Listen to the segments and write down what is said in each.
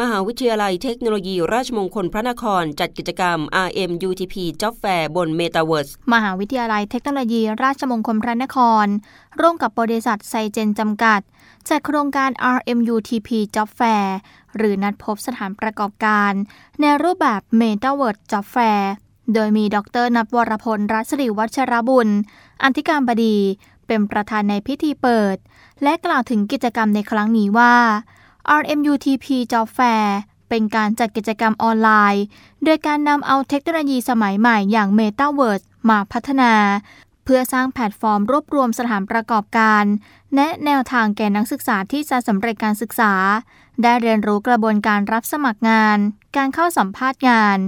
มหาวิทยาลัยเทคโนโลยีราชมงคลพระนคร จัดกิจกรรม RMUTP Job Fair บน Metaverse มหาวิทยาลัยเทคโนโลยีราชมงคลพระนคร ร่วมกับบริษัทไซเจนจำกัด จัดโครงการ RMUTP Job Fair หรือนัดพบสถานประกอบการ ในรูปแบบ Metaverse Job Fair โดยมีดรนับวรพลรัศรีวัชรบุญอันธิการบดี เป็นประธานในพิธีเปิด และกล่าวถึงกิจกรรมในครั้งนี้ว่า RMUTP Job Fair เป็นการจัดกิจกรรมออนไลน์ โดยการนำเอาเทคโนโลยีสมัยใหม่อย่าง Metaverse มาพัฒนา เพื่อสร้างแพลตฟอร์มรวบรวมสถานประกอบการ และแนวทางแก่นักศึกษาที่จะสำเร็จการศึกษา ได้เรียนรู้กระบวนการรับสมัครงาน การเข้าสัมภาษณ์งาน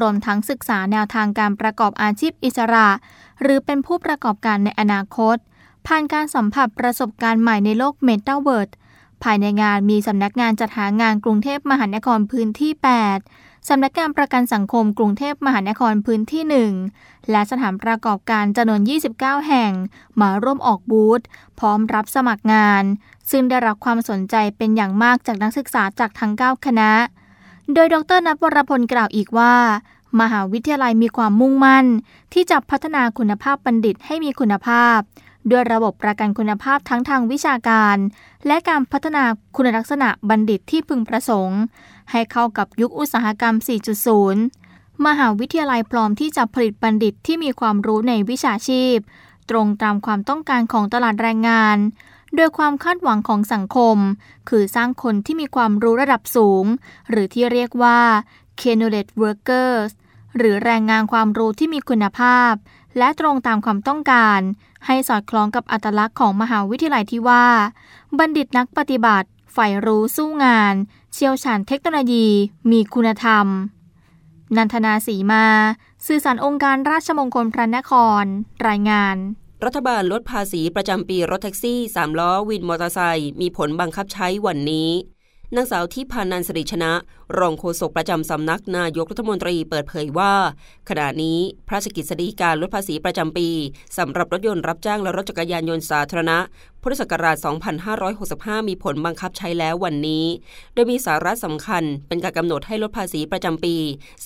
รวมทั้งศึกษาแนวทางการประกอบอาชีพอิสระ หรือเป็นผู้ประกอบการในอนาคต ผ่านการสัมผัสประสบการณ์ใหม่ในโลก Metaverse ภายในงานมีสำนักงานจัดหางานกรุงเทพมหานครพื้นที่ 8 สำนักงานประกันสังคมกรุงเทพมหานครพื้นที่ 1 และสถานประกอบการจำนวน 29 แห่ง มาร่วมออกบูธพร้อมรับสมัครงาน ซึ่งได้รับความสนใจเป็นอย่างมากจากนักศึกษาจากทั้ง 9 คณะ โดยดรนัทวรพลกล่าวอีกว่า มหาวิทยาลัยมีความมุ่งมั่น ที่จะพัฒนาคุณภาพบัณฑิตให้มีคุณภาพ ด้วยระบบประกันคุณภาพทั้งทางวิชาการ และการพัฒนาคุณลักษณะบัณฑิตที่พึงประสงค์ ให้เข้ากับยุคอุตสาหกรรม 4.0 มหาวิทยาลัยพร้อมที่จะผลิตบัณฑิตที่มีความรู้ในวิชาชีพ ตรงตามความต้องการของตลาดแรงงาน โดยความคาดหวังของสังคม คือสร้างคนที่มีความรู้ระดับสูง หรือที่เรียกว่า c a n o l e t workers หรือแรงงานความรู้ที่มีคุณภาพ และตรงตามความต้องการ ให้สอดคล้องกับอัตลักษณ์ของมหาวิทยาลัยที่ว่า บัณฑิตนักปฏิบัติใฝ่รู้สู้งาน เชี่ยวชาญเทคโนโลยี มีคุณธรรม นันทนาสีมา สื่อสารองค์การราชมงคลพระนคร รายงานรัฐบาลลดภาษีประจำปีรถแท็กซี่ 3 ล้อวินมอเตอร์ไซค์มีผลบังคับใช้วันนี้ นางสาวที่พานันสริชนะ รองโฆษกประจำสำนักนายกรัฐมนตรีเปิดเผยว่า ขณะนี้พระราชกิจสีการลดภาษีประจำปีสำหรับรถยนต์รับจ้างและรถจักรยานยนต์สาธารณะ พุทธศักราช 2565 มีผลบังคับใช้แล้ววันนี้ โดยมีสาระสำคัญเป็นการกำหนดให้ลดภาษีประจำปี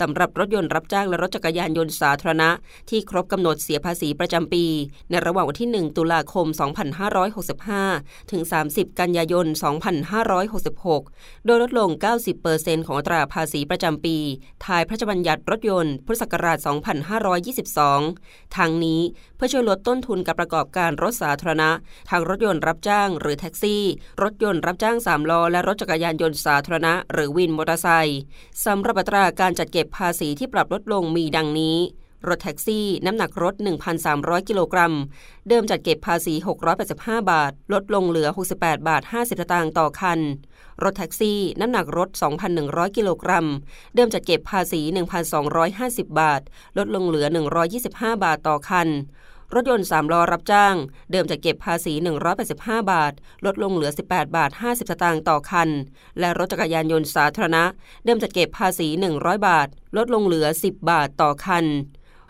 สำหรับรถยนต์รับจ้างและรถจักรยานยนต์สาธารณะ ที่ครบกำหนดเสียภาษีประจำปี ในระหว่างวันที่ 1 ตุลาคม 2565 ถึง 30 กันยายน 2566 โดยลดลง 90%ของอัตราภาษีประจำปีทายพระราชบัญญัติรถยนต์ พุทธศักราช 2522 ทางนี้เพื่อช่วยลดต้นทุนการประกอบการรถสาธารณะ ทางรถยนต์รับจ้างหรือแท็กซี่ รถยนต์รับจ้าง3ล้อและรถจักรยานยนต์สาธารณะ หรือวินมอเตอร์ไซค์สำหรับอัตราการจัดเก็บภาษีที่ปรับลดลงมีดังนี้ รถแท็กซี่ น้ำหนักรถ 1,300 กิโลกรัม เดิมจัดเก็บภาษี 685 บาท ลดลงเหลือ 68 บาท 50สตางค์ต่อคัน รถแท็กซี่ น้ำหนักรถ 2,100 กิโลกรัม เดิมจัดเก็บภาษี 1,250 บาท ลดลงเหลือ 125 บาทต่อคันรถยนต์3ล้อรับจ้าง เดิมจะเก็บภาษี 185 บาท ลดลงเหลือ 18 บาท 50 สตางค์ต่อคัน และรถจักรยานยนต์สาธารณะ เดิมจะเก็บภาษี 100 บาท ลดลงเหลือ 10 บาทต่อคัน